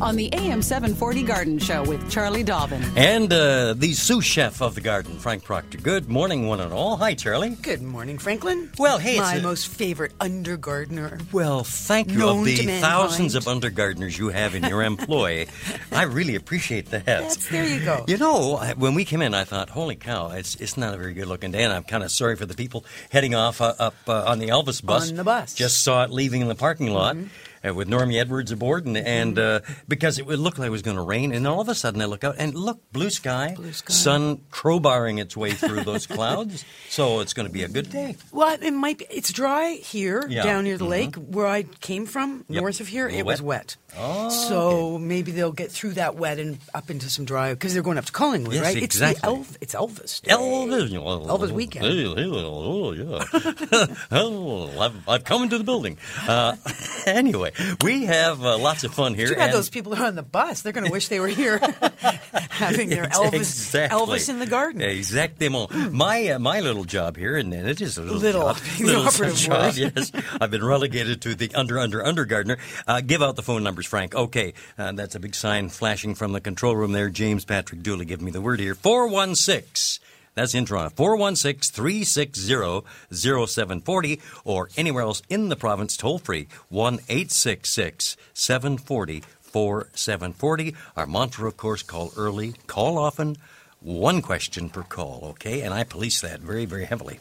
On the AM 740 Garden Show with Charlie Dobbin. And uh, the sous chef of the garden, Frank Proctor. Good morning, one and all. Hi, Charlie. Good morning, Franklin. Well, hey, my a- most favorite undergardener. Well, thank you Known of the thousands of undergardeners you have in your employ. I really appreciate that. That's there you go. You know, I- when we came in, I thought, "Holy cow! It's it's not a very good looking day." And I'm kind of sorry for the people heading off uh, up uh, on the Elvis bus. On the bus. Mm-hmm. just saw it leaving in the parking lot. Uh, with Normie Edwards aboard, and, and uh, because it would look like it was going to rain, and all of a sudden I look out and look, blue sky, Blue sky. sun crowbarring its way through those clouds, so it's going to be a good day. Well, it might be. It's dry here, Yeah. down near the Mhm. lake where I came from, Yep. north of here. It was wet. wet. Oh, so maybe they'll get through that wet and up into some dry because they're going up to Collingwood, Yes, right? exactly. It's Elf. It's Elvis. Day. Elvis, Elvis weekend. Oh, yeah. oh, I've, I've come into the building. Uh, anyway, we have uh, lots of fun here. Bad and- those people are on the bus. They're going to wish they were here, having their Elvis, exactly. Elvis in the garden. Exactement. My uh, my little job here, and it is a little, Little, job, little operative job. Yes, I've been relegated to the under under under gardener. Uh, give out the phone numbers, Frank. Okay, uh, that's a big sign flashing from the control room there. James Patrick Dooley, give me the word here. Four one six. That's in Toronto. 416 360 0740 or anywhere else in the province, toll free 1 866 740 4740. Our mantra, of course, call early, call often, one question per call, okay? And I police that very, very heavily.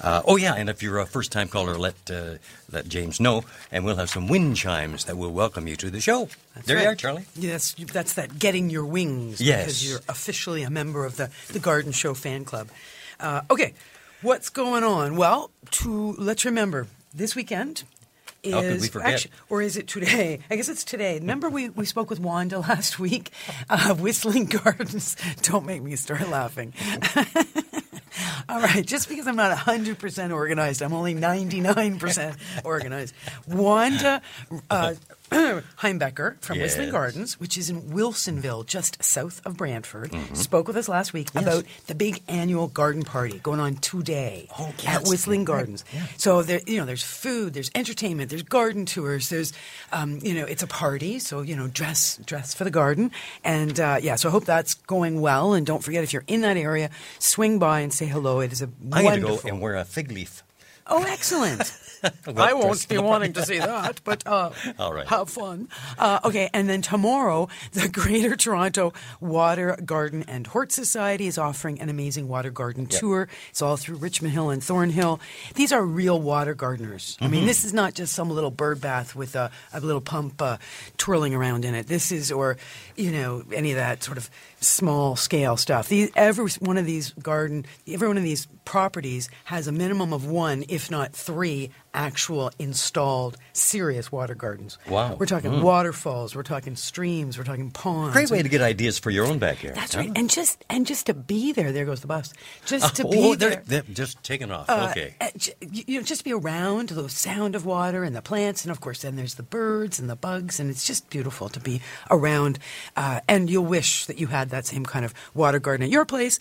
Uh, oh, yeah, and if you're a first time caller, let, uh, let James know, and we'll have some wind chimes that will welcome you to the show. That's there right. you are, Charlie. Yeah, that's that's that getting your wings Yes. because you're officially a member of the the Garden Show fan club. Uh, okay, what's going on? Well, to let's remember this weekend. Is, How could we forget? actu- or is it today? I guess it's today. Remember, we, we spoke with Wanda last week. Uh, Whistling Gardens. Don't make me start laughing. All right, just because I'm not 100% organized, I'm only 99% organized. Wanda uh, Heimbecker from Whistling Gardens, which is in Wilsonville, just south of Brantford, Mm-hmm. spoke with us last week about the big annual garden party going on today Oh, at yes. Whistling Right. Gardens. So there, you know, there's food, there's entertainment, there's garden tours, there's, um, you know, it's a party. So you know, dress dress for the garden, and uh, yeah. So I hope that's going well. And don't forget if you're in that area, swing by and say hello. It is a I'm going to wonderful. go and wear a fig leaf. Oh, excellent. Well, I won't be wanting to see that, but uh, All right. have fun. Uh, okay, and then tomorrow, the Greater Toronto Water Garden and Hort Society is offering an amazing water garden Yep. tour. It's all through Richmond Hill and Thornhill. These are real water gardeners. I Mm-hmm. mean, this is not just some little bird bath with a, a little pump uh, twirling around in it. This is, or, you know, any of that sort of small scale stuff. These, every one of these garden, every one of these properties has a minimum of one, if not three, actual installed serious water gardens. Wow. We're talking waterfalls, we're talking streams, we're talking ponds. Great way to get ideas for your own backyard. That's huh? right. And just and just to be there, there goes the bus. Just to oh, be they're, there. they're just taking off. Uh, okay. uh, you know, just be around the sound of water and the plants, and of course, then there's the birds and the bugs, and it's just beautiful to be around. Uh, and you'll wish that you had that same kind of water garden at your place.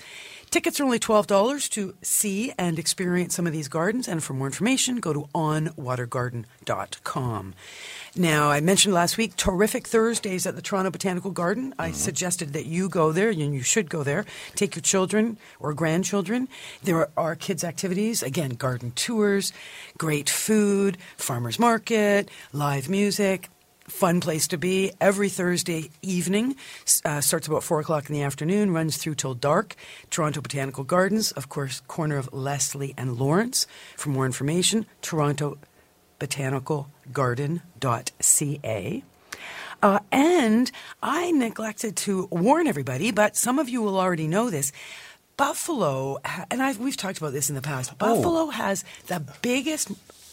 Tickets are only twelve dollars to see and experience some of these gardens. And for more information, go to onwatergarden.com. Now, I mentioned last week terrific Thursdays at the Toronto Botanical Garden. I mm-hmm. suggested that you go there, and you should go there. Take your children or grandchildren. There are kids' activities, again, garden tours, great food, farmers market, live music. Fun place to be. Every Thursday evening uh, starts about four o'clock in the afternoon, runs through till dark. Toronto Botanical Gardens, of course, corner of Leslie and Lawrence. For more information, Toronto botanicalgarden.ca. Uh, and I neglected to warn everybody, but some of you will already know this. Buffalo, and I've, we've talked about this in the past. Buffalo has the biggest,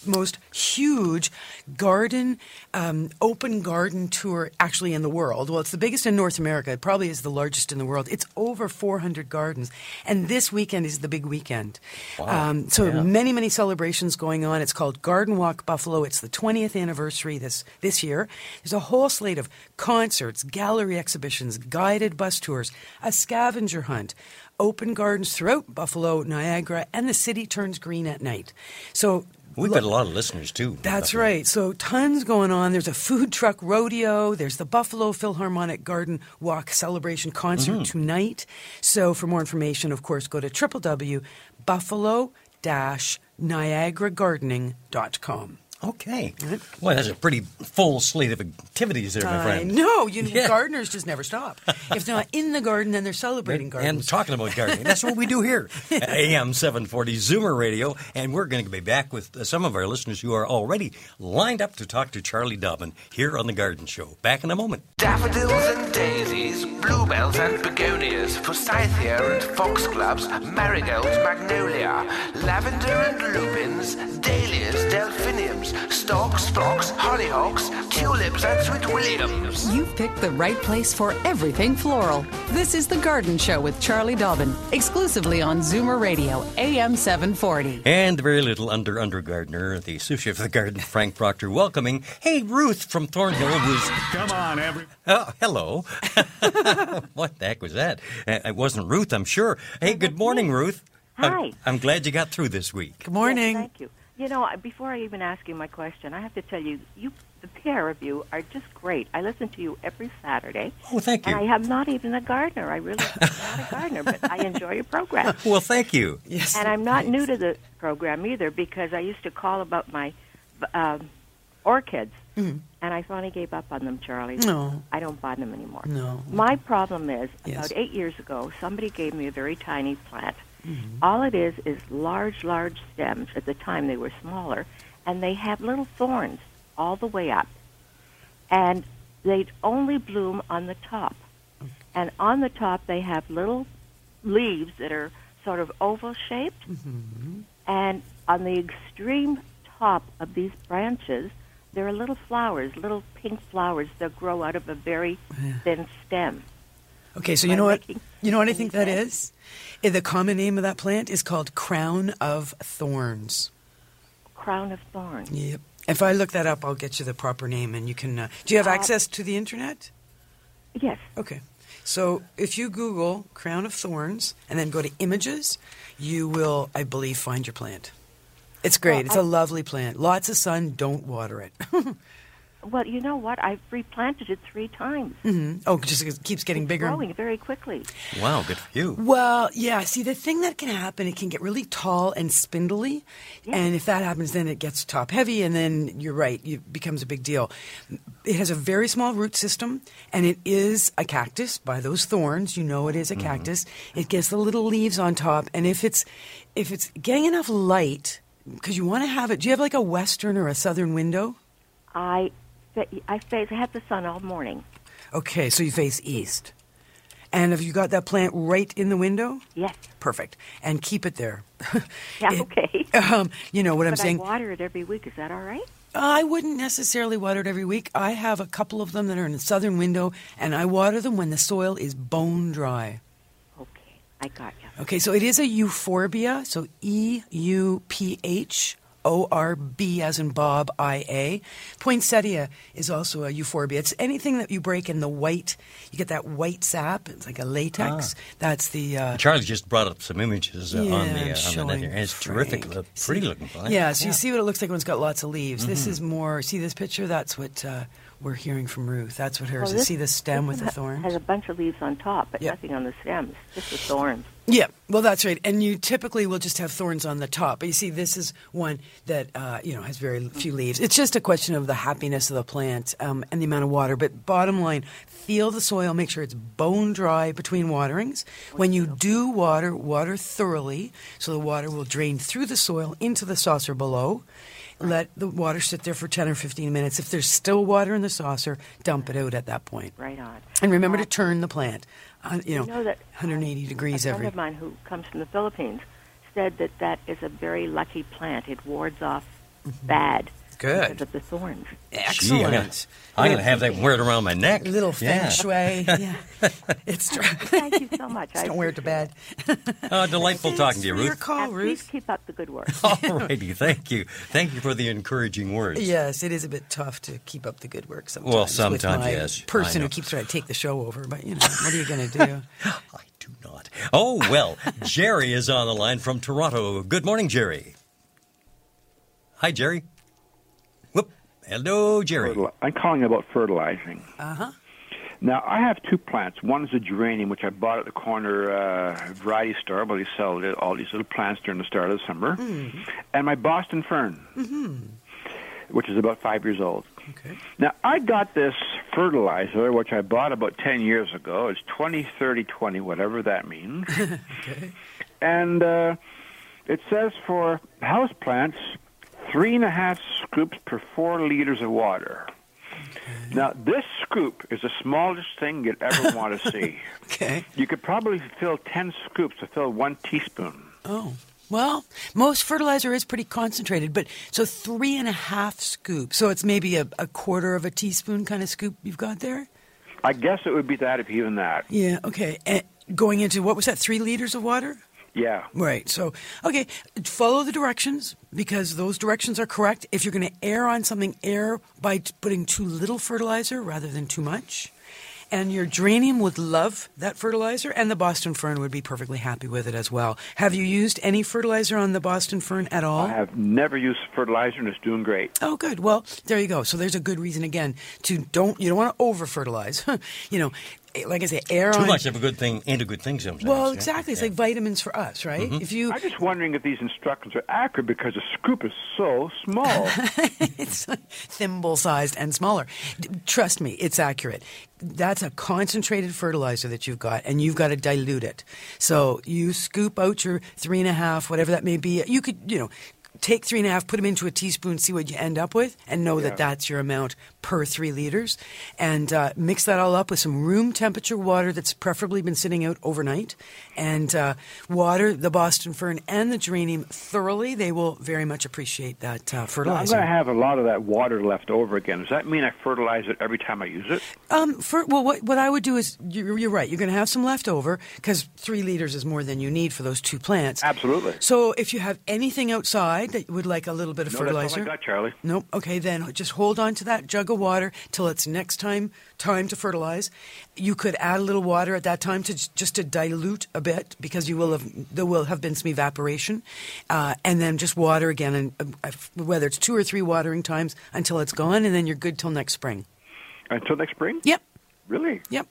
most huge garden, um, open garden tour actually in the world. Well, it's the biggest in North America. It probably is the largest in the world. It's over 400 gardens. And this weekend is the big weekend. Um, so many, many celebrations going on. It's called Garden Walk Buffalo. It's the 20th anniversary this, this year. There's a whole slate of concerts, gallery exhibitions, guided bus tours, a scavenger hunt, open gardens throughout Buffalo, Niagara, and the city turns green at night. So We've got a lot of listeners too. that's right. So tons going on. There's a food truck rodeo. There's the Buffalo Philharmonic Garden Walk celebration concert Mm-hmm. tonight. So for more information, of course, go to www.buffalo-niagaragardening.com. Okay. Well, that's a pretty full slate of activities there, my I friend. know. You Yeah. gardeners just never stop. if they're not in the garden, then they're celebrating And talking about gardening. That's what we do here. at AM 740 Zoomer Radio. And we're going to be back with uh, some of our listeners who are already lined up to talk to Charlie Dobbin here on The Garden Show. Back in a moment. Daffodils and daisies, bluebells and begonias, forsythia and foxgloves, marigolds, magnolia, lavender and lupins, dahlias, delphiniums, stalks, phlox, hollyhocks, tulips and sweet williams. You've picked the right place for everything floral. This is The Garden Show with Charlie Dobbin, exclusively on Zoomer Radio, AM 740. And the very little under under gardener, the sous chef of the garden, Frank Proctor, welcoming, hey, Ruth from Thornhill was. Come on, every. Oh, hello. what the heck was that? Uh, It wasn't Ruth, I'm sure. Hey, good morning, Ruth. I'm- Hi. I'm, glad you got through this week. Good morning. Yes, thank you. You know, I- before I even ask you my question, I have to tell you, you, the pair of you, are just great. I listen to you every Saturday. Oh, thank you. And I am not even a gardener. I really am not a gardener, but I enjoy your program. Well, thank you. Yes. And I'm not thanks. new to the program either because I used to call about my um, orchids, and I finally gave up on them, Charlie. No. I don't buy them anymore. No. My problem is Yes. about eight years ago, somebody gave me a very tiny plant. Mm-hmm. All it is is large, large stems. At the time, they were smaller, and they have little thorns all the way up, and they only bloom on the top. And on the top, they have little leaves that are sort of oval shaped, and on the extreme top of these branches, there are little flowers, little pink flowers that grow out of a very thin stem. Okay, so you know what? You know what I think that is? Eh, The common name of that plant is called crown of thorns. Crown of thorns. Yep. If I look that up, I'll get you the proper name, and you can. Uh, do you have Uh, access to the internet? Yes. Okay. So if you Google crown of thorns and then go to images, you will, I believe, find your plant. It's great. Well, it's I- a lovely plant. Lots of sun. Don't water it. Well, you know what? I've replanted it three times. Mhm. Oh, just it keeps getting It's bigger. growing very quickly. Wow, good for you. Well, yeah. See, the thing that can happen, it can get really tall and spindly, and if that happens, then it gets top heavy, and then you're right, it becomes a big deal. It has a very small root system, and it is a cactus by those thorns. You know, it is a cactus. It gets the little leaves on top, and if it's if it's getting enough light, because you want to have it. Do you have like a western or a southern window? I, fa- I face. I have the sun all morning. Okay, so you face east, and have you got that plant right in the window? Yes. Perfect. And keep it there. Yeah. It- okay. Um, you know what I'm but saying? I water it every week. Is that all right? I wouldn't necessarily water it every week. I have a couple of them that are in the southern window, and I water them when the soil is bone dry. Okay. I got you. Okay, so it is a euphorbia, so E U P H O R B as in Bob I A. Poinsettia is also a euphorbia. It's anything that you break in the white, you get that white sap. It's like a latex. That's the. Uh, Charlie just brought up some images uh, on the, I'm uh, on the net showing here. And it's terrific. Frank. look- Pretty looking plant. Yeah, so you see what it looks like when it's got lots of leaves. This Mm-hmm. is more. See this picture? That's what uh, we're hearing from Ruth. That's what hers Well, is. See the stem with the one ha- thorns? Has a bunch of leaves on top, but Yeah. nothing on the stems. Just the thorns. Yeah, well, that's right. And you typically will just have thorns on the top. But you see, this is one that uh, you know has very few leaves. It's just a question of the happiness of the plant um, and the amount of water. But bottom line, feel the soil. Make sure it's bone dry between waterings. When you do water, water thoroughly, so the water will drain through the soil into the saucer below. let the water sit there for 10 or 15 minutes. If there's still water in the saucer, dump it out at that point. Right on. And remember to turn the plant. Uh, you know, know that 180 degrees a friend every. of mine who comes from the Philippines said that that is a very lucky plant. It wards off bad Mm-hmm. Good. because of the thorns. Gee, I'm Excellent. gonna, I'm gonna have that wear it around my neck. Little feng Yeah. shui. Yeah. it's true. Thank you so much. I Don't wear it to bed. Oh, delightful talking to you, It's Your Ruth. call, And please Ruth. keep up the good work. All righty, thank you. Thank you for the encouraging words. Yes, it is a bit tough to keep up the good work sometimes. Well, with sometimes, my yes, I Person who keeps trying to take the show over, but you know, what are you going to do? I do not. Oh, well, Jerry is on the line from Toronto. Good morning, Jerry. Hi, Jerry. Hello, Jerry. I'm calling about fertilizing. Uh huh. Now, I have two plants. One is a geranium, which I bought at the corner uh, variety store where they sell it- all these little plants during the start of the summer. And my Boston fern, which is about five years old. Okay. Now, I got this fertilizer, which I bought about 10 years ago. It's 20, 30, 20, whatever that means. Okay. and uh, it says for house plants, three and a half scoops per four liters of water. Now, this scoop is the smallest thing you'd ever want to see. Okay. You could probably fill 10 scoops to fill one teaspoon. Oh. Well, most fertilizer is pretty concentrated, but so three and a half scoops. So it's maybe a, a quarter of a teaspoon kind of scoop you've got there? I guess it would be that, if even that. Yeah, okay. And going into what was that, three liters of water? Yeah. Right. So, okay, follow the directions because those directions are correct. If you're going to err on something, err by t- putting too little fertilizer rather than too much. And your geranium would love that fertilizer, and the Boston fern would be perfectly happy with it as well. Have you used any fertilizer on the Boston fern at all? I have never used fertilizer, and it's doing great. Oh, good. Well, there you go. So there's a good reason again to don't you don't want to over fertilize. you know, like I say, air Too on. much of a good thing ain't a good thing sometimes. Well, yeah? exactly. It's Yeah. like vitamins for us, right? Mm-hmm. If you I'm just wondering if these instructions are accurate because the scoop is so small. it's thimble sized and smaller. Trust me, it's accurate. That's a concentrated fertilizer that you've got, and you've got to dilute it. So you scoop out your three and a half, whatever that may be. You could, you know, take three and a half, put them into a teaspoon, see what you end up with, and know Yeah. that that's your amount per three liters. And uh, mix that all up with some room temperature water that's preferably been sitting out overnight, and uh, water the Boston fern and the geranium thoroughly. They will very much appreciate that uh, Now, I'm going to have a lot of that water left over again. Does that mean I fertilize it every time I use it? Um, for, well, what, what I would do is, you're, you're right, you're going to have some left over because three liters is more than you need for those two plants. Absolutely. So if you have anything outside that you would like a little bit of No, fertilizer. that's all I got, Charlie. Nope. Okay, then just hold on to that jug of water till it's next time time to fertilize. You could add a little water at that time to just to dilute a bit because you will have there will have been some evaporation, uh, and then just water again, and uh, whether it's two or three watering times until it's gone, and then you're good till next spring. Until next spring? Yep. Really? Yep.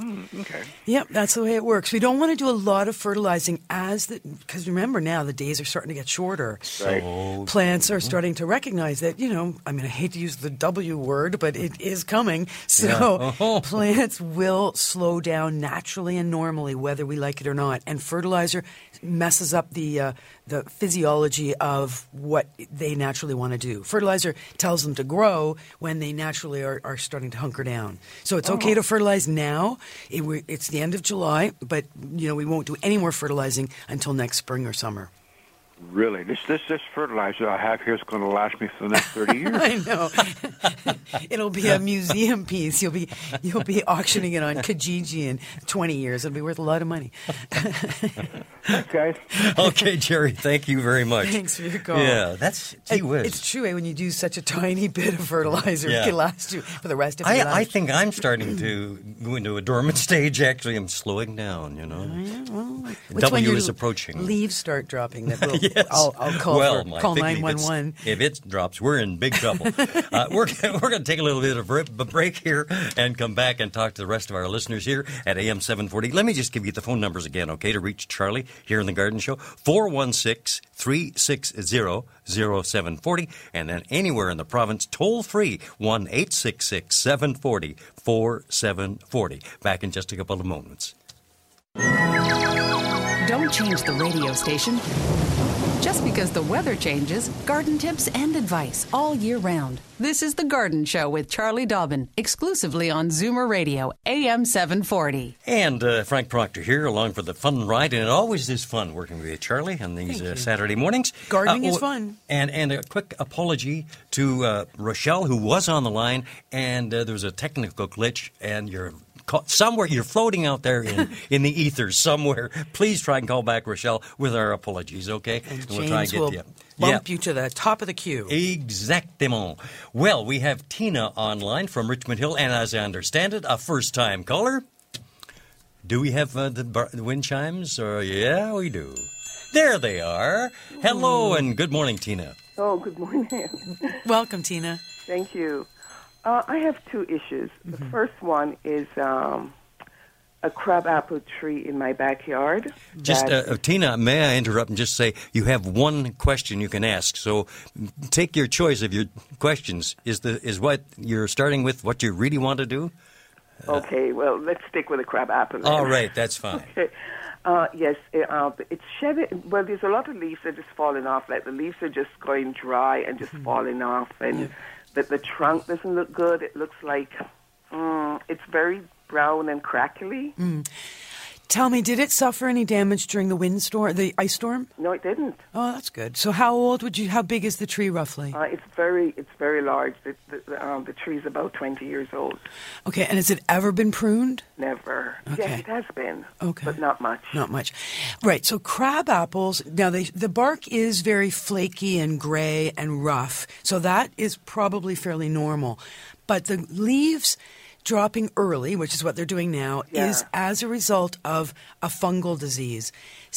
Okay. Yep, that's the way it works. We don't want to do a lot of fertilizing as the because remember now the days are starting to get shorter. So, Plants are starting to recognize that, you know, I mean, I hate to use the W word, but it is coming. So Yeah. Oh. plants will slow down naturally and normally, whether we like it or not. And fertilizer messes up the uh, the physiology of what they naturally want to do. Fertilizer tells them to grow when they naturally are, are starting to hunker down. So it's okay oh. to fertilize now. It, it's the end of July, but you know we won't do any more fertilizing until next spring or summer. Really? This this this fertilizer I have here is going to last me for the next 30 years. I know. It'll be a museum piece. You'll be you'll be auctioning it on Kijiji in 20 years. It'll be worth a lot of money. Thanks, guys. okay, Jerry, thank you very much. Thanks for your call. Yeah, that's gee It- it's true eh, when you do such a tiny bit of fertilizer, Yeah. it can last you for the rest of your I, life. I think I'm starting to go into a dormant stage. Actually, I'm slowing down. You know, It's when W your is approaching. Leaves start dropping. That will, Yes. I'll, I'll call well, for, call figgy, if nine it's- one one. If it drops, we're in big trouble. uh, we're we're going to take a little bit of a a break here and come back and talk to the rest of our listeners here at AM 740. Let me just give you the phone numbers again, okay, to reach Charlie here in the Garden Show 416 360 0740. And then anywhere in the province, toll free 1 866 740 4740. Back in just a couple of moments. Don't change the radio station. Just because the weather changes, garden tips and advice all year round. This is The Garden Show with Charlie Dobbin, exclusively on Zoomer Radio, AM 740. And uh, Frank Proctor here, along for the fun ride, and it always is fun working with you, Charlie, on these uh, Saturday mornings. Gardening is oh, fun. And and a quick apology to uh, Rochelle, who was on the line, and uh, there was a technical glitch, and you're ca- somewhere you're floating out there in, in the ethers somewhere. Please try and call back Rochelle with our apologies, okay? And we'll try and James get will to you. bump Yeah. you to the top of the queue. Exactement. Well, we have Tina online from Richmond Hill, and as I understand it, a first-time caller. Do we have uh, the, bar- the wind chimes? Or yeah, we do. There they are. Hello and good morning, Tina. Oh, good morning. Welcome, Tina. Thank you. Uh, I have two issues. The first one is um, a crabapple tree in my backyard. Just uh, uh, Tina, may I interrupt and just say you have one question you can ask. So take your choice of your questions. Is the is what you're starting with what you really want to do? okay, well, let's stick with the crabapple. then. All right, that's fine. Okay. Uh, yes, it, uh, it's shedding. Well, there's a lot of leaves that are just falling off. Like the leaves are just going dry and just falling off, and the, the trunk doesn't look good. It looks like mm, it's very brown and crackly. Tell me, did it suffer any damage during the windstorm, the ice storm? No, it didn't. Oh, that's good. So, how old would you? How big is the tree roughly? Uh, it's very, it's very large. The, the, the, um, the tree's about 20 years old. Okay, and has it ever been pruned? Never. Okay. Yes, it has been. Okay. But not much. Not much. Right. So crab apples, now they, the bark is very flaky and gray and rough. So that is probably fairly normal. But the leaves dropping early, which is what they're doing now, is as a result of a fungal disease.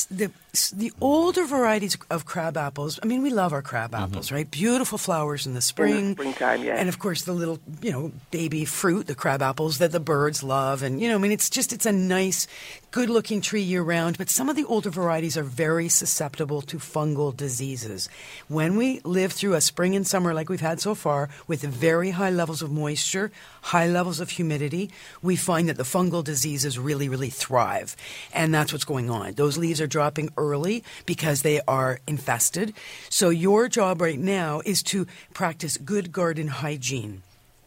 The, the older varieties of crab apples, I mean, we love our crab mm-hmm. apples, right? Beautiful flowers in the spring. springtime, yes. And of course, the little, you know, baby fruit, the crab apples that the birds love. And, you know, I mean, it's just, it's a nice, good looking tree year round. But some of the older varieties are very susceptible to fungal diseases. When we live through a spring and summer like we've had so far, with very high levels of moisture, high levels of humidity, we find that the fungal diseases really, really thrive. And that's what's going on. Those leaves are dropping early because they are infested. So your job right now is to practice good garden hygiene.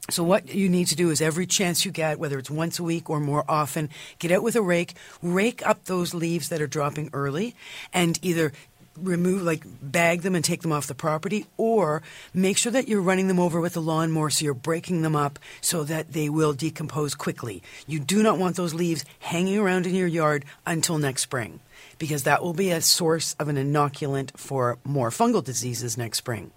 So what you need to do is every chance you get, whether it's once a week or more often, get out with a rake, rake up those leaves that are dropping early, and either remove like bag them and take them off the property or make sure that you're running them over with a lawnmower so you're breaking them up so that they will decompose quickly. You do not want those leaves hanging around in your yard until next spring because that will be a source of an inoculant for more fungal diseases next spring.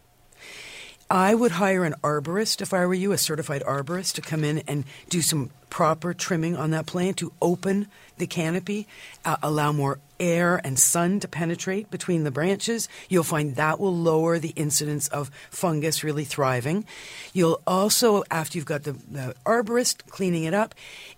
I would hire an arborist if I were you, a certified arborist, to come in and do some proper trimming on that plant to open the canopy, uh, allow more air and sun to penetrate between the branches. You'll find that will lower the incidence of fungus really thriving. You'll also, after you've got the, the arborist cleaning it up,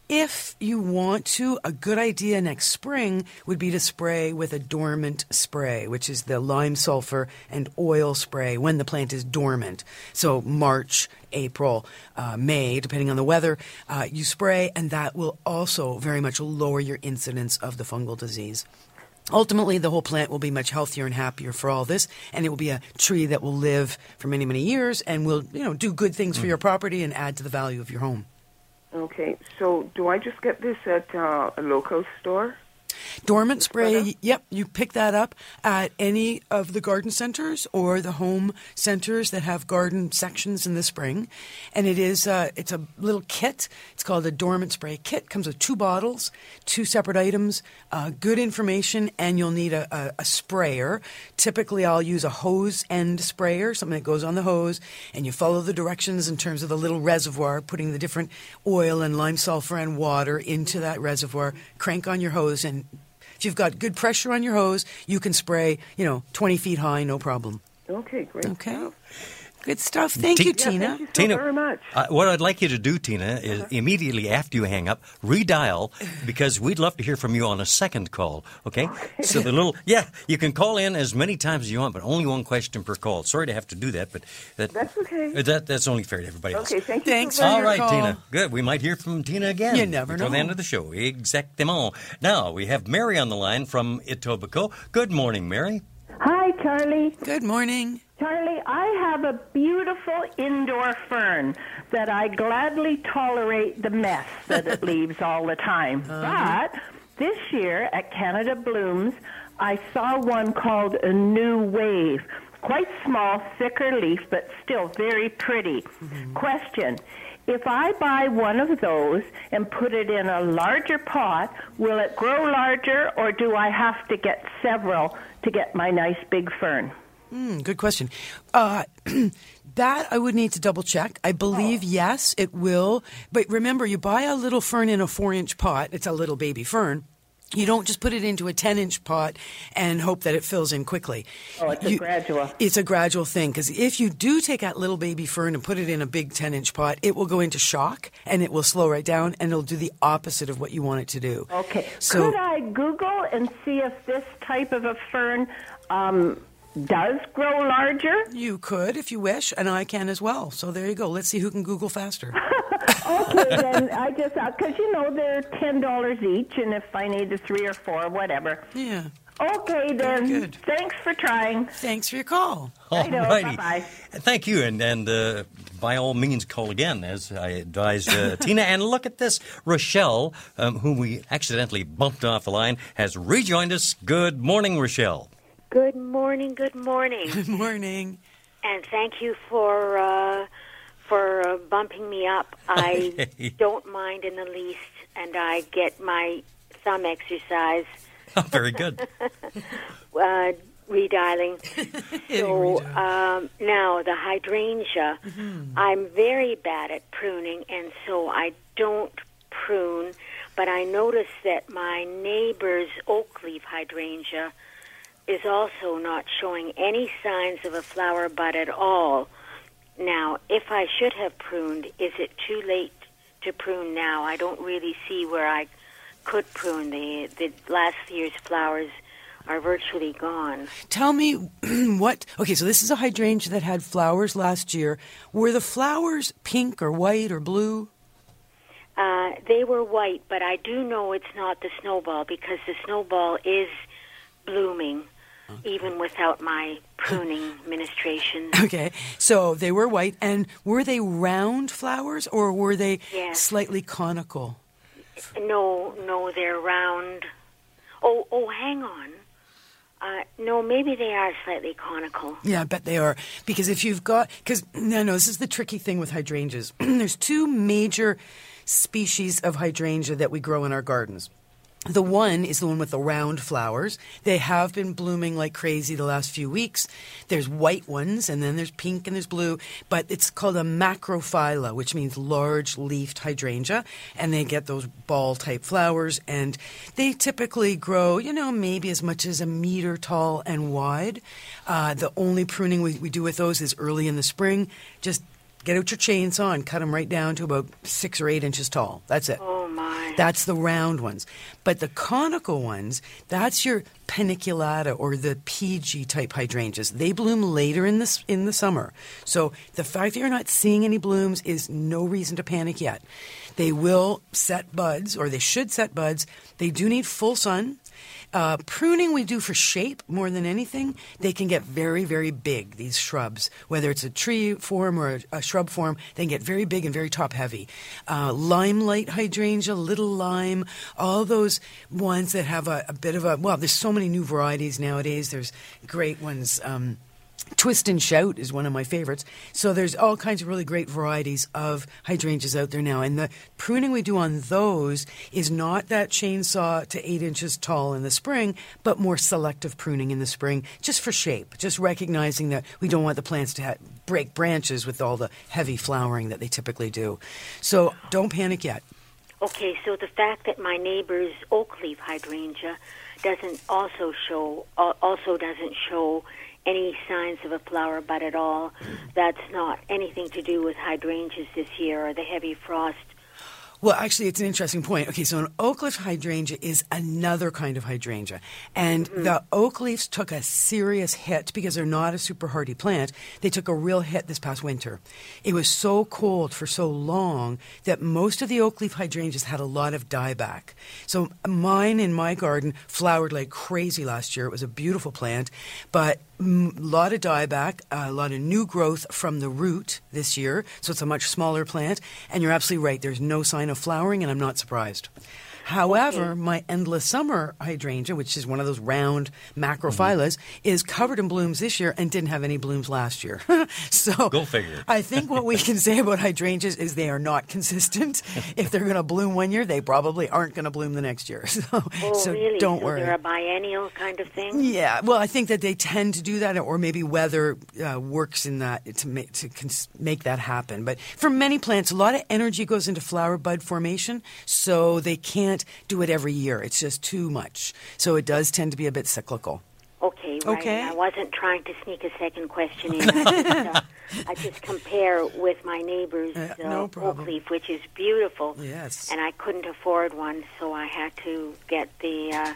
if you want to, a good idea next spring would be to spray with a dormant spray, which is the lime sulfur and oil spray when the plant is dormant. So March, April, uh, May, depending on the weather, uh, you spray, and that will also very much lower your incidence of the fungal disease. Ultimately, the whole plant will be much healthier and happier for all this, and it will be a tree that will live for many, many years and will, you know, do good things for your property and add to the value of your home. Okay, so do I just get this at uh, a local store? Dormant spray, yep, you pick that up at any of the garden centers or the home centers that have garden sections in the spring. And it is uh, it's a little kit. It's called a dormant spray kit. Comes with two bottles, two separate items, uh, good information, and you'll need a, a, a sprayer. Typically, I'll use a hose end sprayer, something that goes on the hose, and you follow the directions in terms of the little reservoir, putting the different oil and lime sulfur and water into that reservoir. Crank on your hose and if you've got good pressure on your hose, you can spray, you know, 20 feet high, no problem. Okay, great. Okay. Good stuff. Thank Ti- you, Yeah, Tina. Thank you so Tina, very much. Uh, what I'd like you to do, Tina, is immediately after you hang up, redial because we'd love to hear from you on a second call. Okay? So the little yeah, you can call in as many times as you want, but only one question per call. Sorry to have to do that, but that, That's okay. uh, That that's only fair to everybody else. Okay, thank you. Thanks so for All your right, call. Tina. Good. We might hear from Tina again. You never before the end of the show. Exactement. Now we have Mary on the line from Etobicoke. Good morning, Mary. Hi, Charlie. Good morning. Charlie, I have a beautiful indoor fern that I gladly tolerate the mess that it leaves all the time. Uh-huh. But this year at Canada Blooms, I saw one called a New Wave. Quite small, thicker leaf, but still very pretty. Mm-hmm. Question. If I buy one of those and put it in a larger pot, will it grow larger or do I have to get several to get my nice big fern? Hmm, good question. Uh, that I would need to double check. I believe yes, it will. But remember, you buy a little fern in a four inch pot. It's a little baby fern. You don't just put it into a 10 inch pot and hope that it fills in quickly. Oh, it's a gradual. It's a gradual thing because if you do take that little baby fern and put it in a big 10 inch pot, it will go into shock and it will slow right down and it'll do the opposite of what you want it to do. Okay. So Could I Google and see if this type of a fern um, does grow larger? you could if you wish, and I can as well. So there you go. Let's see who can Google faster. Okay, then I just because you know they're ten dollars each, and if I need the three or four, whatever. yeah. Okay, then. good. Thanks for trying. Thanks for your call. All righty. bye-bye. Thank you, and and uh, by all means, call again, as I advised uh, Tina. And look at this, Rochelle, um, whom we accidentally bumped off the line, has rejoined us. Good morning, Rochelle. Good morning, good morning, Good morning. and thank you for uh, for uh, bumping me up. I Okay. don't mind in the least, and I get my thumb exercise Oh, very good. uh, redialing. so um, now the hydrangea, I'm very bad at pruning, and so I don't prune. But I notice that my neighbor's oak leaf hydrangea is also not showing any signs of a flower bud at all. Now, if I should have pruned, is it too late to prune now? I don't really see where I could prune. The the last year's flowers are virtually gone. Tell me what. Okay, so this is a hydrangea that had flowers last year. Were the flowers pink or white or blue? Uh, they were white, but I do know it's not the snowball because the snowball is blooming, even without my pruning ministrations. Okay, so they were white. And were they round flowers or were they Yes. slightly conical? No, no, they're round. Oh, oh, hang on. Uh, no, maybe they are slightly conical. Yeah, I bet they are. Because if you've got, because no, no, this is the tricky thing with hydrangeas. There's two major species of hydrangea that we grow in our gardens. The one is the one with the round flowers. They have been blooming like crazy the last few weeks. There's white ones, and then there's pink and there's blue, but it's called a macrophylla, which means large leafed hydrangea, and they get those ball type flowers, and they typically grow, you know, maybe as much as a meter tall and wide. Uh, the only pruning we, we do with those is early in the spring. Just get out your chainsaw and cut them right down to about six or eight inches tall. That's it. Oh my! That's the round ones. But the conical ones, that's your paniculata or the PG type hydrangeas. They bloom later in the, in the summer. So the fact that you're not seeing any blooms is no reason to panic yet. They will set buds, or they should set buds. They do need full sun. Uh, pruning we do for shape more than anything. They can get very, very big, these shrubs. Whether it's a tree form or a, a shrub form, they can get very big and very top heavy. Uh, limelight hydrangea, little lime, all those ones that have a, a bit of a, well, there's so many new varieties nowadays. There's great ones. Um, Twist and Shout is one of my favorites. So there's all kinds of really great varieties of hydrangeas out there now. And the pruning we do on those is not that chainsaw to eight inches tall in the spring, but more selective pruning in the spring, just for shape, just recognizing that we don't want the plants to ha- break branches with all the heavy flowering that they typically do. So don't panic yet. Okay, so the fact that my neighbor's oak leaf hydrangea doesn't also show al- also doesn't show any signs of a flower bud at all. That's not anything to do with hydrangeas this year or the heavy frost. Well, actually, it's an interesting point. Okay, so an oak leaf hydrangea is another kind of hydrangea. And mm-hmm. the oak leaves took a serious hit because they're not a super hardy plant. They took a real hit this past winter. It was so cold for so long that most of the oak leaf hydrangeas had a lot of dieback. So mine in my garden flowered like crazy last year. It was a beautiful plant, but a lot of dieback, a lot of new growth from the root this year. So it's a much smaller plant. And you're absolutely right. There's no sign of flowering, and I'm not surprised. However, my endless summer hydrangea, which is one of those round macrophyllas, is covered in blooms this year and didn't have any blooms last year. so Go figure. I think what we can say about hydrangeas is they are not consistent. if they're going to bloom one year, they probably aren't going to bloom the next year. So, Oh, so really? don't so worry. They're a biennial kind of thing? Yeah, well, I think that they tend to do that, or maybe weather uh, works in that to make to cons- make that happen. But for many plants, a lot of energy goes into flower bud formation, so they can't do it every year. It's just too much. So it does tend to be a bit cyclical. Okay, right. Okay. I wasn't trying to sneak a second question in. I just, uh, I just compare with my neighbor's Uh, uh, no oak leaf, which is beautiful. Yes. And I couldn't afford one, so I had to get the uh,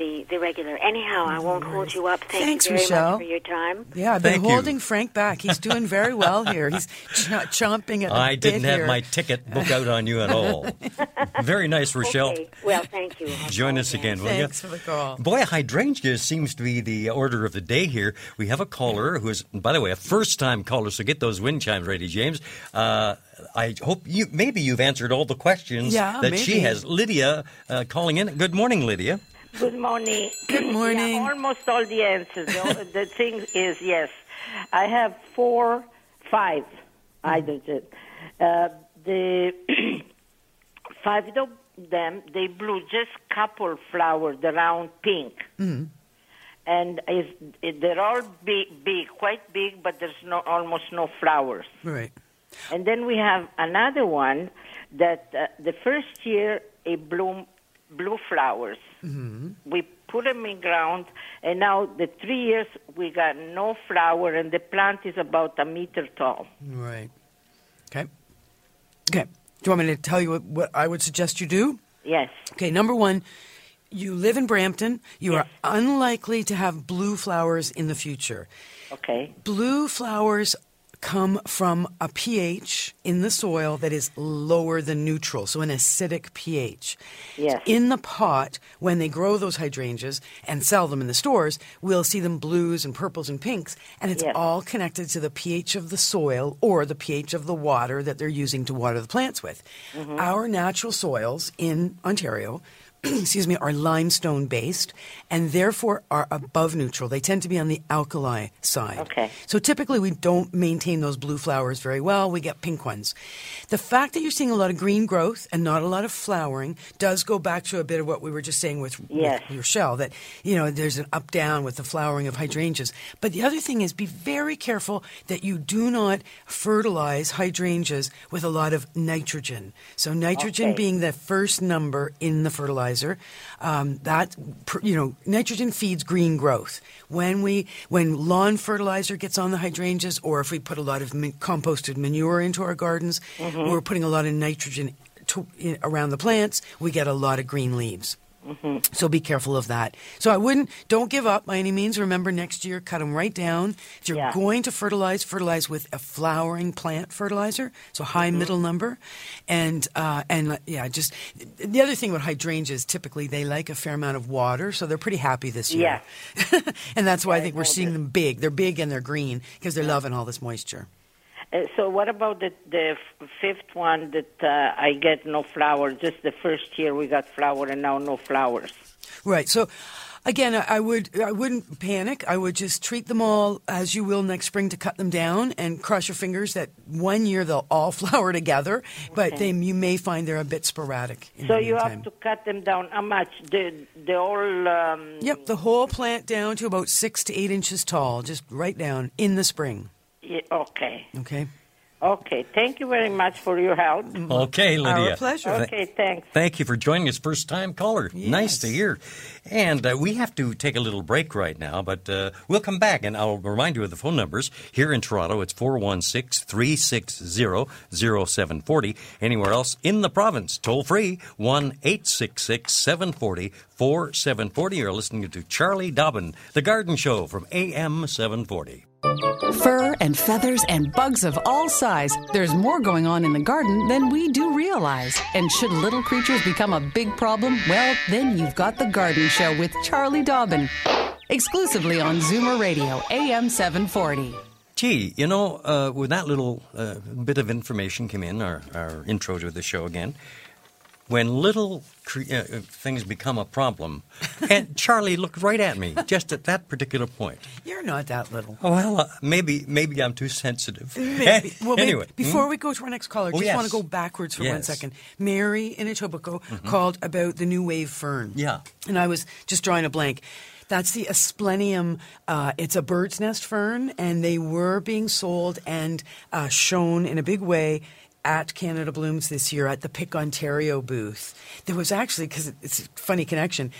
the the regular. Anyhow, I won't hold you up. Thank Thanks, you very Michelle. much for your time. Yeah, I've been Thank you. holding Frank back. He's doing very well here. He's ch- chomping at the I didn't have here. my ticket booked out on you at all. Very nice, Rochelle. Okay. Well, thank you. I'll Join us again, will you? Thanks for the call. Boy, hydrangea seems to be the order of the day here. We have a caller who is, by the way, a first-time caller. So get those wind chimes ready, James. Uh, I hope you maybe you've answered all the questions Yeah, that she has. Lydia uh, calling in. Good morning, Lydia. Good morning. Good morning. Yeah, almost all the answers. The, the thing is, yes, I have four, five hydrogen. Uh, the five of them, they blew just couple flowers, the round pink. And is, they're all big, big, quite big, but there's no almost no flowers. Right. And then we have another one that uh, the first year it bloomed blue flowers. We put them in ground, and now the three years we got no flower, and the plant is about a meter tall. Right. Okay. Okay. Do you want me to tell you what, what I would suggest you do? Yes. Okay, number one, you live in Brampton. You are unlikely to have blue flowers in the future. Okay. Blue flowers come from a pH in the soil that is lower than neutral, so an acidic pH. Yes. In the pot, when they grow those hydrangeas and sell them in the stores, we'll see them blues and purples and pinks, and it's Yes. all connected to the pH of the soil or the pH of the water that they're using to water the plants with. Mm-hmm. Our natural soils in Ontario excuse me, are limestone based and therefore are above neutral. They tend to be on the alkali side. Okay. So typically we don't maintain those blue flowers very well. We get pink ones. The fact that you're seeing a lot of green growth and not a lot of flowering does go back to a bit of what we were just saying with, Yes. with Rochelle, that, you know, there's an up down with the flowering of hydrangeas. But the other thing is be very careful that you do not fertilize hydrangeas with a lot of nitrogen. So nitrogen Okay. being the first number in the fertilizer, um, that you know nitrogen feeds green growth. When we when lawn fertilizer gets on the hydrangeas, or if we put a lot of composted manure into our gardens, we're putting a lot of nitrogen to, in, around the plants. We get a lot of green leaves. So be careful of that. So I wouldn't, don't give up by any means. Remember, next year, cut them right down. If you're Yeah. going to fertilize, fertilize with a flowering plant fertilizer, so high middle number, and uh, and yeah, just the other thing about hydrangeas, typically they like a fair amount of water, so they're pretty happy this year. and that's why I think we're seeing them big. They're big and they're green because they're loving all this moisture. Uh, so what about the, the fifth one that uh, I get no flowers? Just the first year we got flower, and now no flowers. Right. So again, I would I wouldn't panic. I would just treat them all as you will next spring to cut them down and cross your fingers that one year they'll all flower together, but Okay. you may find they're a bit sporadic. So you meantime. have to cut them down. How much? The the whole. Um, Yep, the whole plant down to about six to eight inches tall, just right down in the spring. Yeah, okay. Okay. Okay, thank you very much for your help. Okay, Lydia. Our pleasure. Okay, thanks. Thank you for joining us, first time caller. Nice to hear. And uh, we have to take a little break right now, but uh, we'll come back and I'll remind you of the phone numbers. Here in Toronto, it's 416 360 0740. Anywhere else in the province, toll free 1 866 740 4740. You're listening to Charlie Dobbin, The Garden Show from AM 740. Fur and feathers and bugs of all size. There's more going on in the garden than we do realize. And should little creatures become a big problem, well, then you've got The Garden Show with Charlie Dobbin. Exclusively on Zoomer Radio, AM 740. Gee, you know, uh, when that little uh, bit of information came in, our, our intro to the show again, when little cre- uh, things become a problem, and Charlie looked right at me just at that particular point. You're not that little. Oh, well, uh, maybe maybe I'm too sensitive. Maybe. Well, maybe- anyway, before hmm? we go to our next caller, Oh, just yes. want to go backwards for one Yes. Mm-hmm. Mary in Etobicoke called about the new wave fern. Yeah. And I was just drawing a blank. That's the Asplenium. Uh, it's a bird's nest fern, and they were being sold and uh, shown in a big way at Canada Blooms this year at the Pick Ontario booth. There was actually, because it's a funny connection,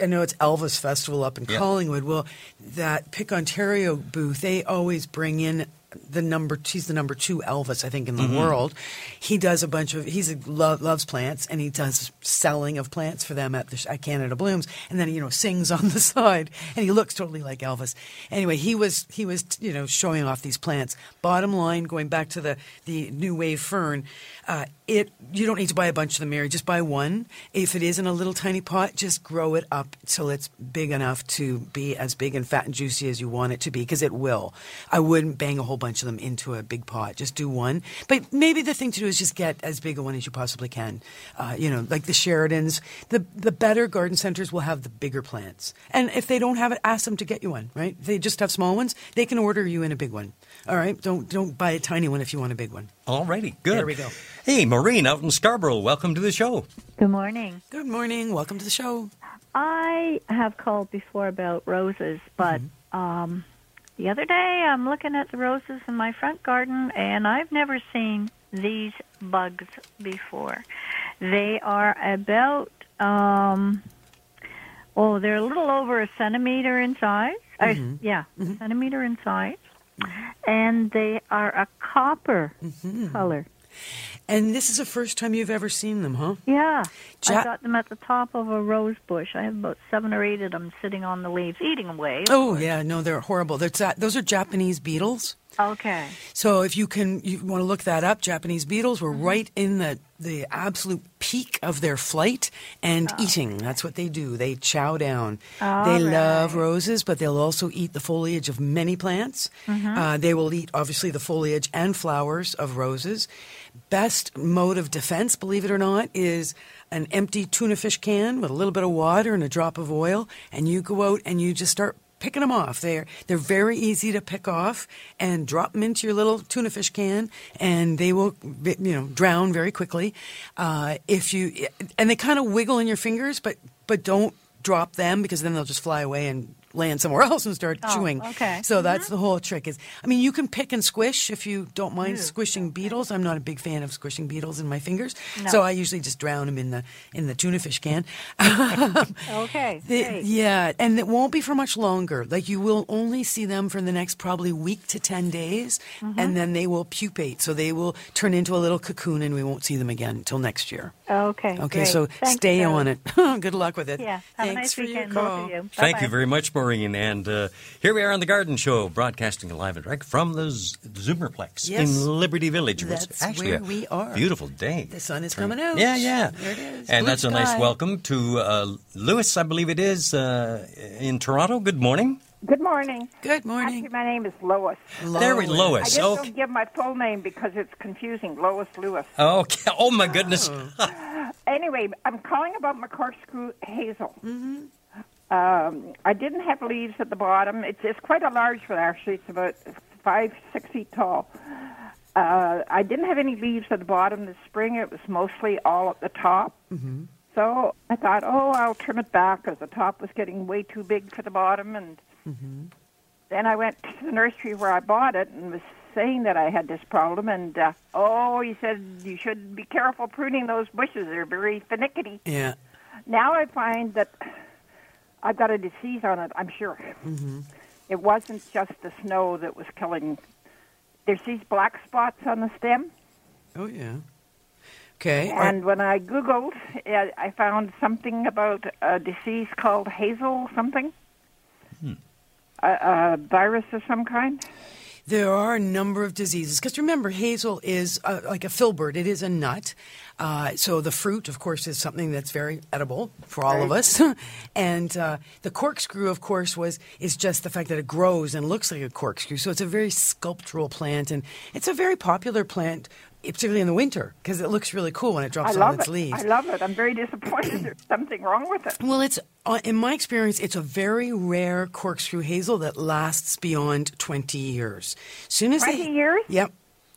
I know it's Elvis Festival up in Yeah. Collingwood. Well, that Pick Ontario booth, they always bring in the number. He's the number two Elvis, I think, in the Mm-hmm. world. He does a bunch of. He's a, lo- loves plants, and he does selling of plants for them at the at Canada Blooms, and then he, you know sings on the side, and he looks totally like Elvis. Anyway, he was he was you know showing off these plants. Bottom line, going back to the the new wave fern, uh, it you don't need to buy a bunch of them, Mary. Just buy one. If it is in a little tiny pot, just grow it up till it's big enough to be as big and fat and juicy as you want it to be, because it will. I wouldn't bang a whole bunch of them into a big pot. Just do one. But maybe the thing to do is just get as big a one as you possibly can. Uh, you know, like the Sheridans. The the better garden centers will have the bigger plants. And if they don't have it, ask them to get you one. Right? If they just have small ones, they can order you in a big one. All right. Don't don't buy a tiny one if you want a big one. All righty, good. There we go. Hey, Maureen out in Scarborough, welcome to the show. Good morning. Good morning. Welcome to the show. I have called before about roses, but um, the other day I'm looking at the roses in my front garden, and I've never seen these bugs before. They are about, um, oh, they're a little over a centimeter in size. I- Mhm. yeah, a centimeter in size. And they are a copper mm-hmm. color. And this is the first time you've ever seen them, huh? Yeah. Ja- I got them at the top of a rose bush. I have about seven or eight of them sitting on the leaves, eating away. Oh yeah, no, they're horrible. Those are Japanese beetles. Okay. So if you can, you want to look that up. Japanese beetles were right in the the absolute peak of their flight and eating. That's what they do. They chow down. All they love roses, but they'll also eat the foliage of many plants. Mhm. Uh, they will eat obviously the foliage and flowers of roses. Best mode of defense, believe it or not, is an empty tuna fish can with a little bit of water and a drop of oil, and you go out and you just start picking them off. They're they're very easy to pick off and drop them into your little tuna fish can, and they will you know drown very quickly. Uh, if you and they kind of wiggle in your fingers, but but don't drop them because then they'll just fly away and land somewhere else and start Oh, chewing. okay. So that's the whole trick. Is I mean you can pick and squish if you don't mind squishing beetles. I'm not a big fan of squishing beetles in my fingers, No. so I usually just drown them in the in the tuna fish can. Okay. The- great. yeah, and it won't be for much longer. Like you will only see them for the next probably week to 10 days, Mm-hmm. and then they will pupate. So they will turn into a little cocoon, and we won't see them again until next year. Okay. Okay, great. so Thanks, stay Charlie. on it. Good luck with it. Yeah. Have Thanks a nice for your weekend, both call. you. Thank you very much, Maureen. And uh, here we are on the Garden Show, broadcasting live and direct from the Z- Zoomerplex Yes. in Liberty Village. That's actually where we are. Beautiful day. The sun is coming out. Yeah, yeah. There it is. And Blue that's a nice welcome to uh, Lewis, I believe it is, uh, in Toronto. Good morning. Good morning. Good morning. Actually, my name is Lois. There we- Lois. I just Okay. don't give my full name because it's confusing. Lois Lewis. Okay. Oh, my goodness. Anyway, I'm calling about my corkscrew hazel. Mm-hmm. Um, I didn't have leaves at the bottom. It's, it's quite a large one, actually. It's about five, six feet tall. Uh, I didn't have any leaves at the bottom this spring. It was mostly all at the top. Mm-hmm. So I thought, oh, I'll trim it back because the top was getting way too big for the bottom. And Mm-hmm. then I went to the nursery where I bought it and was saying that I had this problem, and uh, oh, he said you should be careful pruning those bushes; they're very finicky. Yeah. Now I find that I've got a disease on it. I'm sure Mm-hmm. it wasn't just the snow that was killing. There's these black spots on the stem, Oh yeah. Okay. Are- and when I googled, I I found something about a disease called hazel something, Hmm. a, a virus of some kind. There are a number of diseases because remember, hazel is uh, like a filbert. It is a nut. Uh, so the fruit, of course, is something that's very edible for all of us. and uh, the corkscrew, of course, was is just the fact that it grows and looks like a corkscrew. So it's a very sculptural plant, and it's a very popular plant, particularly in the winter, because it looks really cool when it drops on its it. leaves. I love it. I'm very disappointed. There's something wrong with it. Well, it's uh, in my experience, it's a very rare corkscrew hazel that lasts beyond twenty years. Soon as 20 they, years? Yep.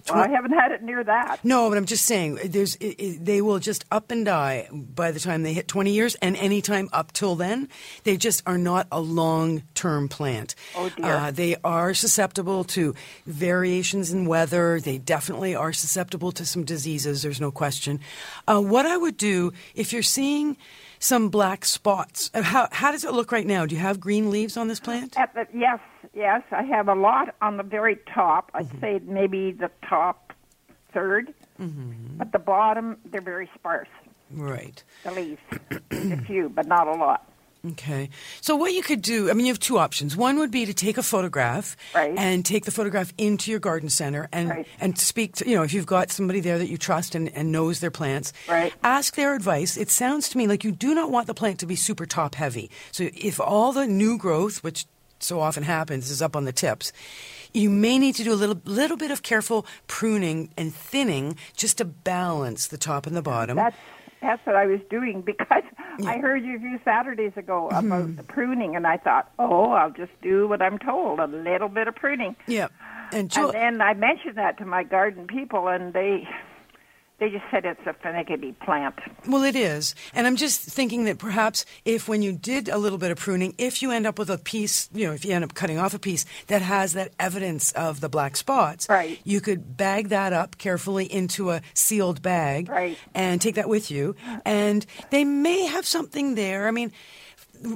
Well, I haven't had it near that. No, but I'm just saying, there's it, it, they will just up and die by the time they hit 20 years, and any time up till then, they just are not a long-term plant. Oh, dear. Uh, they are susceptible to variations in weather. They definitely are susceptible to some diseases. There's no question. Uh, what I would do if you're seeing some black spots, uh, how how does it look right now? Do you have green leaves on this plant? The, yes, yes, I have a lot on the very top. I'd Mm-hmm. say maybe the top 3rd Mm-hmm. At the bottom, they're very sparse. Right. The leaves, a few, but not a lot. Okay. So what you could do, I mean, you have two options. One would be to take a photograph Right. and take the photograph into your garden center and Right. and speak to, you know, if you've got somebody there that you trust and, and knows their plants, Right. ask their advice. It sounds to me like you do not want the plant to be super top heavy. So if all the new growth, which so often happens, is up on the tips, you may need to do a little little bit of careful pruning and thinning just to balance the top and the bottom. That's that's what I was doing because I heard you a few Saturdays ago Mm-hmm. about the pruning, and I thought, oh, I'll just do what I'm told, a little bit of pruning. yeah. And, And then I mentioned that to my garden people, and they they just said it's a finicky plant. Well, it is. And I'm just thinking that perhaps if when you did a little bit of pruning, if you end up with a piece, you know, if you end up cutting off a piece that has that evidence of the black spots, Right. you could bag that up carefully into a sealed bag Right. and take that with you. And they may have something there. I mean,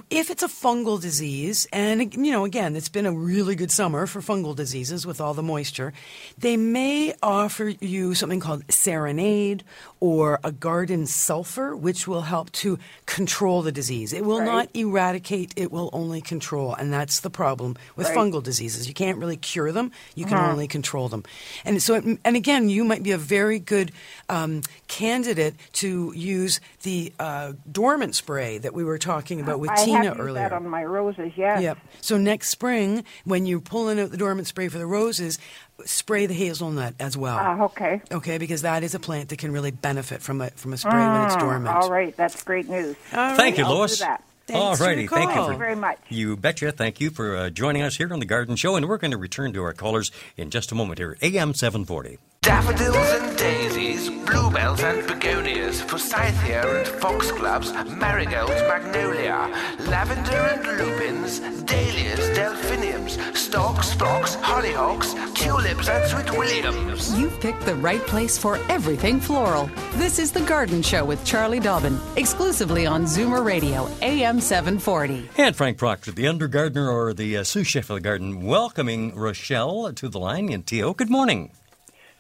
if it's a fungal disease, and you know, again, it's been a really good summer for fungal diseases with all the moisture, they may offer you something called Serenade or a garden sulfur, which will help to control the disease. It will Right. not eradicate, it will only control. And that's the problem with Right. fungal diseases. You can't really cure them, you can Uh-huh. only control them. And so, it, and again, you might be a very good um, candidate to use the uh, dormant spray that we were talking about with I Tina have earlier. that on my roses, yes. Yep. So next spring, when you're pulling out the dormant spray for the roses, spray the hazelnut as well. Ah, okay. Okay, because that is a plant that can really benefit from a from a spray when it's Ah, dormant. All right, that's great news. All Thank right. you, I'll Lois. that. All righty, thank you for very much. You betcha. Thank you for uh, joining us here on the Garden Show, and we're going to return to our callers in just a moment here. AM 740. Daffodils and daisies, bluebells and begonias, forsythia and foxgloves, marigolds, magnolia, lavender and lupins, dahlias, delphiniums, stocks, phlox, hollyhocks, tulips and sweet williams. You've picked the right place for everything floral. This is The Garden Show with Charlie Dobbin, exclusively on Zoomer Radio, AM 740. And Frank Proctor, the undergardener or the uh, sous chef of the garden, welcoming Rochelle to the line in TO. Good morning.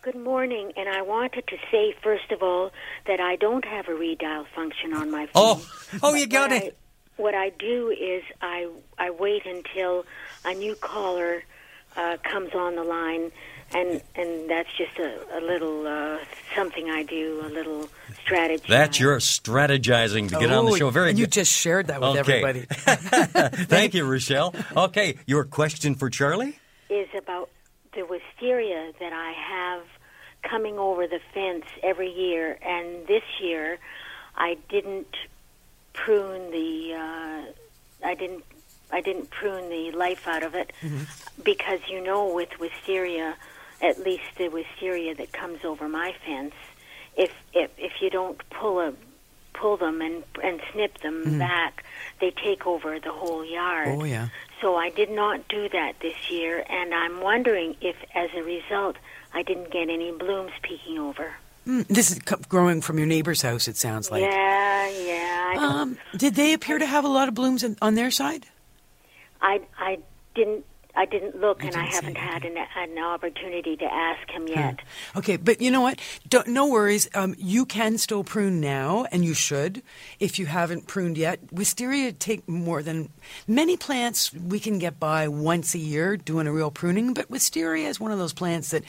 Good morning, and I wanted to say first of all that I don't have a redial function on my phone. Oh, oh, you got what it. I, what I do is I I wait until a new caller uh, comes on the line, and and that's just a, a little uh, something I do, a little strategy. That's your strategizing to get on the Oh, show. Very and you just shared that with Okay. everybody. Thank you, Rochelle. Okay, your question for Charlie? is about the wisteria that I have coming over the fence every year, and this year I didn't prune the uh, I didn't I didn't prune the life out of it because you know with wisteria, at least the wisteria that comes over my fence, if if if you don't pull a pull them and and snip them back, they take over the whole yard. Oh yeah. So I did not do that this year, and I'm wondering if, as a result, I didn't get any blooms peeking over. Mm, this is growing from your neighbor's house. It sounds like. yeah, yeah. Um, did they appear to have a lot of blooms in, on their side? I, I didn't. I didn't look, You and I didn't say haven't had an, an opportunity to ask him yet. Okay, but you know what? Don't, no worries. Um, you can still prune now, and you should if you haven't pruned yet. Wisteria take more than many plants. We can get by once a year doing a real pruning, but wisteria is one of those plants that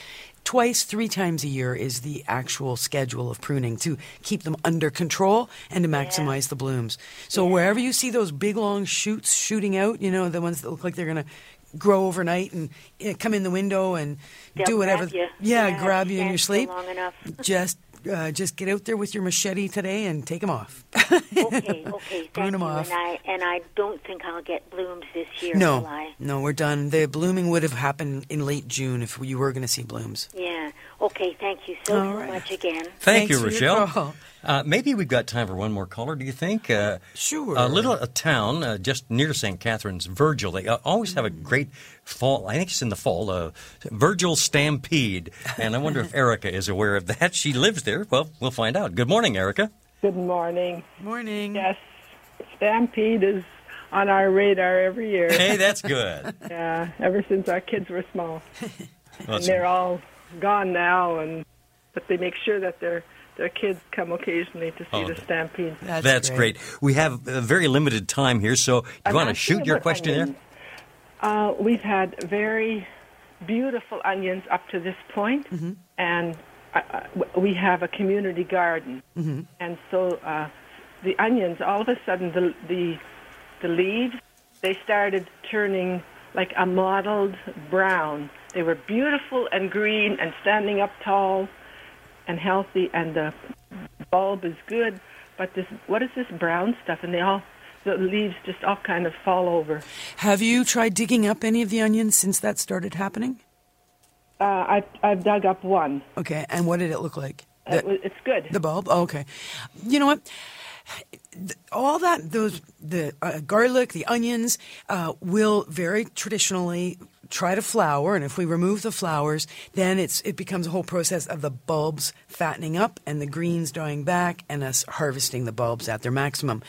twice, three times a year is the actual schedule of pruning to keep them under control and to maximize the blooms. So wherever you see those big long shoots shooting out, you know the ones that look like they're going to grow overnight and uh, come in the window and They'll do whatever. grab you. Yeah, Yeah, grab you in your sleep. long enough. just uh, just get out there with your machete today and take them off. okay, okay, Prune thank 'em you. off. And I and I don't think I'll get blooms this year. no, no, we're done. The blooming would have happened in late June if you were going to see blooms. Yeah. Okay. Thank you so, right. much again. Thank Thanks you, Rochelle. Uh, maybe we've got time for one more caller. Do you think? Uh, Sure. A little a town uh, just near St. Catharines, Virgil. They uh, always have a great fall. I think it's in the fall. Uh, Virgil Stampede, and I wonder if Erica is aware of that. She lives there. Well, we'll find out. Good morning, Erica. Good morning. Morning. Yes, Stampede is on our radar every year. Hey, that's good. yeah, ever since our kids were small, and they're all gone now, and but they make sure that their their kids come occasionally to see Oh, the Stampede. That's, great. We have a very limited time here, so do you I'm want to shoot your question onions. Uh, we've had very beautiful onions up to this point, and uh, uh, we have a community garden. Mm-hmm. And so uh, the onions, all of a sudden, the, the the leaves they started turning like a mottled brown. They were beautiful and green and standing up tall and healthy, and the bulb is good. But this, what is this brown stuff? And they all, the leaves just all kind of fall over. Have you tried digging up any of the onions since that started happening? Uh, I've I've dug up one. Okay, and what did it look like? It it's good. The bulb. Oh, okay. You know what? All that those the uh, garlic, the onions uh, will very traditionally try to flower, and if we remove the flowers, then it's it becomes a whole process of the bulbs fattening up and the greens dying back, and us harvesting the bulbs at their maximum.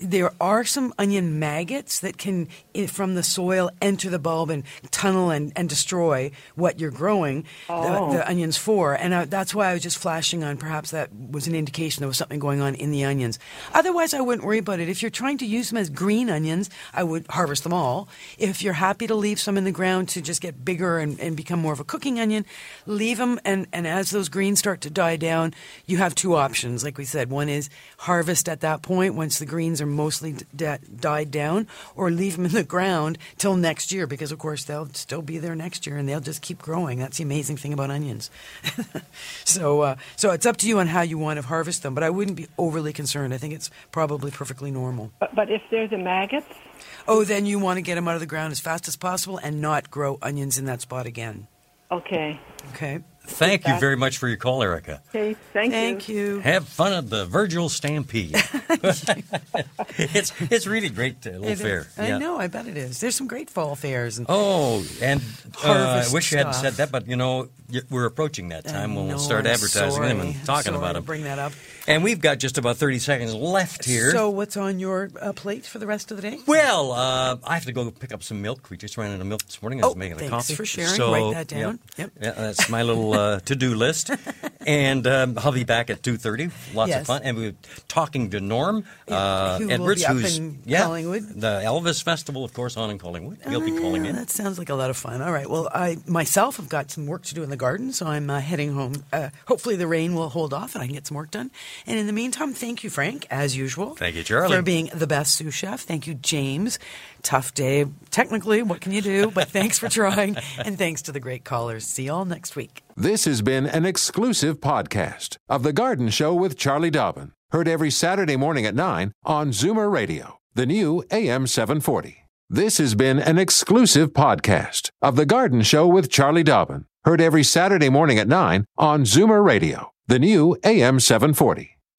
There are some onion maggots that can, from the soil, enter the bulb and tunnel and, and destroy what you're growing Oh. the, the onions for, and uh, that's why I was just flashing on. Perhaps that was an indication there was something going on in the onions. Otherwise, I wouldn't worry about it. If you're trying to use them as green onions, I would harvest them all. If you're happy to leave some in the ground to just get bigger and, and become more of a cooking onion, leave them. And, and as those greens start to die down, you have two options. Like we said, one is harvest at that point once the greens are mostly d- d- died down, or leave them in the ground till next year because, of course, they'll still be there next year and they'll just keep growing. That's the amazing thing about onions. so, uh, so it's up to you on how you want to harvest them, but I wouldn't be overly concerned. I think it's probably perfectly normal. But, but if there's a maggots, Oh, then you want to get them out of the ground as fast as possible and not grow onions in that spot again. okay. Okay. Thank you very much for your call, Erica. Okay, thank, Thank you. Have fun at the Virgil Stampede. it's it's really great uh, little It fair. is. I Yeah. know. I bet it is. There's some great fall fairs. And Oh, and uh, I wish you hadn't said that, but you know we're approaching that time when No, we'll start I'm advertising them and talking Sorry about them. Bring that up. And we've got just about thirty seconds left here. So, what's on your uh, plate for the rest of the day? Well, uh, I have to go pick up some milk. We just ran out of milk this morning. I was Oh, making a thanks coffee. for sharing. So, Write that down. Yeah, Yep. yeah, that's my little uh, to-do list. and um, I'll be back at two thirty. Lots Yes. of fun. And we're talking to Norm uh, who Edwards, be who's in yeah, Collingwood. the Elvis Festival, of course, on in Collingwood. He'll be calling Ah, in. That sounds like a lot of fun. All right. Well, I myself have got some work to do in the garden, so I'm uh, heading home. Uh, hopefully, the rain will hold off and I can get some work done. And in the meantime, thank you, Frank, as usual. Thank you, Charlie. for being the best sous chef. Thank you, James. Tough day, technically. What can you do? But thanks for trying, and thanks to the great callers. See you all next week. This has been an exclusive podcast of The Garden Show with Charlie Dobbin. Heard every Saturday morning at 9 on Zoomer Radio, the new AM 740. This has been an exclusive podcast of The Garden Show with Charlie Dobbin. Heard every Saturday morning at 9 on Zoomer Radio, the new AM 740.